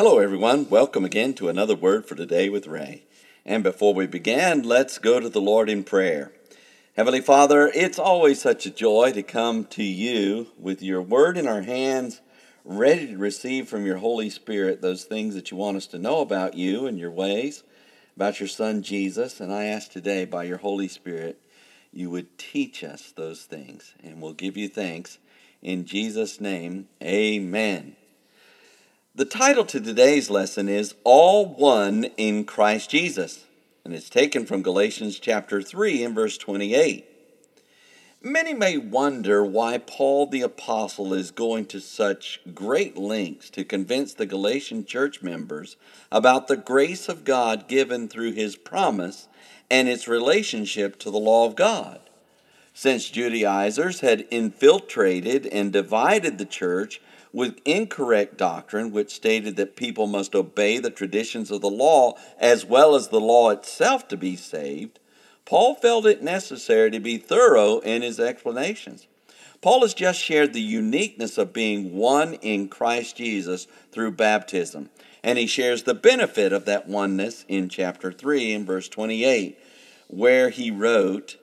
Hello, everyone. Welcome again to another Word for Today with Ray. And before we begin, let's go to the Lord in prayer. Heavenly Father, it's always such a joy to come to you with your Word in our hands, ready to receive from your Holy Spirit those things that you want us to know about you and your ways, about your Son Jesus. And I ask today, by your Holy Spirit, you would teach us those things. And we'll give you thanks. In Jesus' name, amen. The title to today's lesson is All One in Christ Jesus, and it's taken from Galatians chapter 3 and verse 28. Many may wonder why Paul the Apostle is going to such great lengths to convince the Galatian church members about the grace of God given through his promise and its relationship to the law of God. Since Judaizers had infiltrated and divided the church with incorrect doctrine, which stated that people must obey the traditions of the law as well as the law itself to be saved, Paul felt it necessary to be thorough in his explanations. Paul has just shared the uniqueness of being one in Christ Jesus through baptism, and he shares the benefit of that oneness in chapter 3 and verse 28, where he wrote,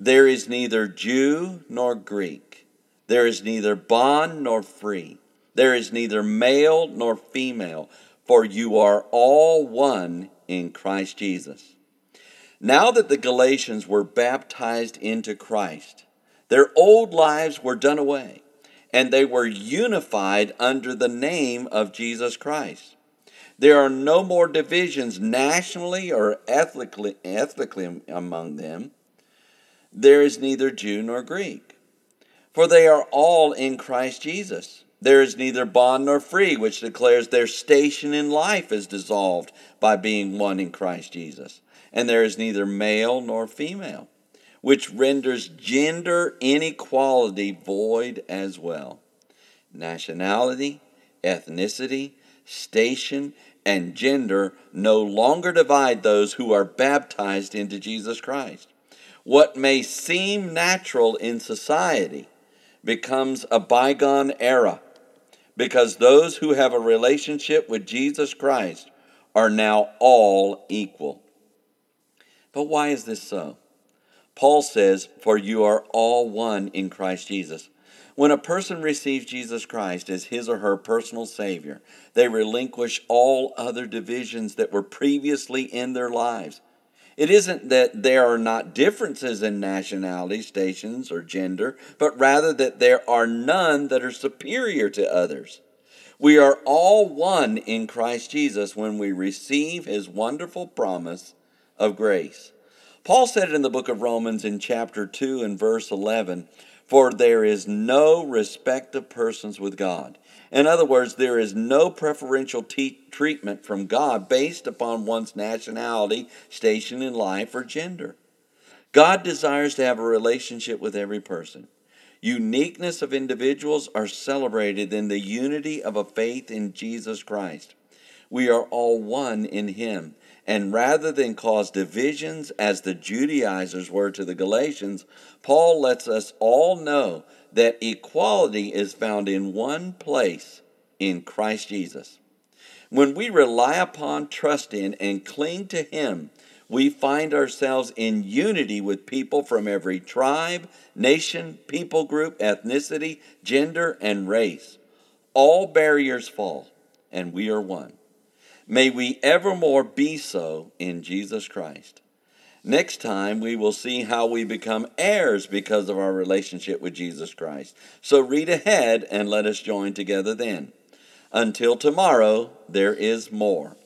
There is neither Jew nor Greek, there is neither bond nor free there is neither male nor female, for you are all one in Christ Jesus. Now that the Galatians were baptized into Christ, their old lives were done away, and they were unified under the name of Jesus Christ. There are no more divisions nationally or ethnically, ethnically among them. There is neither Jew nor Greek, for they are all in Christ Jesus. There is neither bond nor free, which declares their station in life is dissolved by being one in Christ Jesus. And there is neither male nor female, which renders gender inequality void as well. Nationality, ethnicity, station, and gender no longer divide those who are baptized into Jesus Christ. What may seem natural in society becomes a bygone era because those who have a relationship with Jesus Christ are now all equal. But why is this so? Paul says, For you are all one in Christ Jesus. When a person receives Jesus Christ as his or her personal Savior, they relinquish all other divisions that were previously in their lives. It isn't that there are not differences in nationality, stations, or gender, but rather that there are none that are superior to others. We are all one in Christ Jesus when we receive his wonderful promise of grace. Paul said it in the book of Romans in chapter 2 and verse 11 For there is no respect of persons with God. In other words, there is no preferential te- treatment from God based upon one's nationality, station in life, or gender. God desires to have a relationship with every person. Uniqueness of individuals are celebrated in the unity of a faith in Jesus Christ. We are all one in Him. And rather than cause divisions as the Judaizers were to the Galatians, Paul lets us all know that equality is found in one place in Christ Jesus. When we rely upon, trust in, and cling to Him, we find ourselves in unity with people from every tribe, nation, people group, ethnicity, gender, and race. All barriers fall, and we are one. May we evermore be so in Jesus Christ. Next time, we will see how we become heirs because of our relationship with Jesus Christ. So read ahead and let us join together then. Until tomorrow, there is more.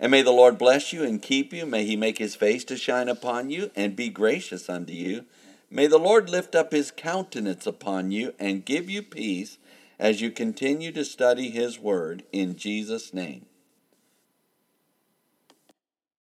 And may the Lord bless you and keep you. May he make his face to shine upon you and be gracious unto you. May the Lord lift up his countenance upon you and give you peace as you continue to study his word in Jesus' name.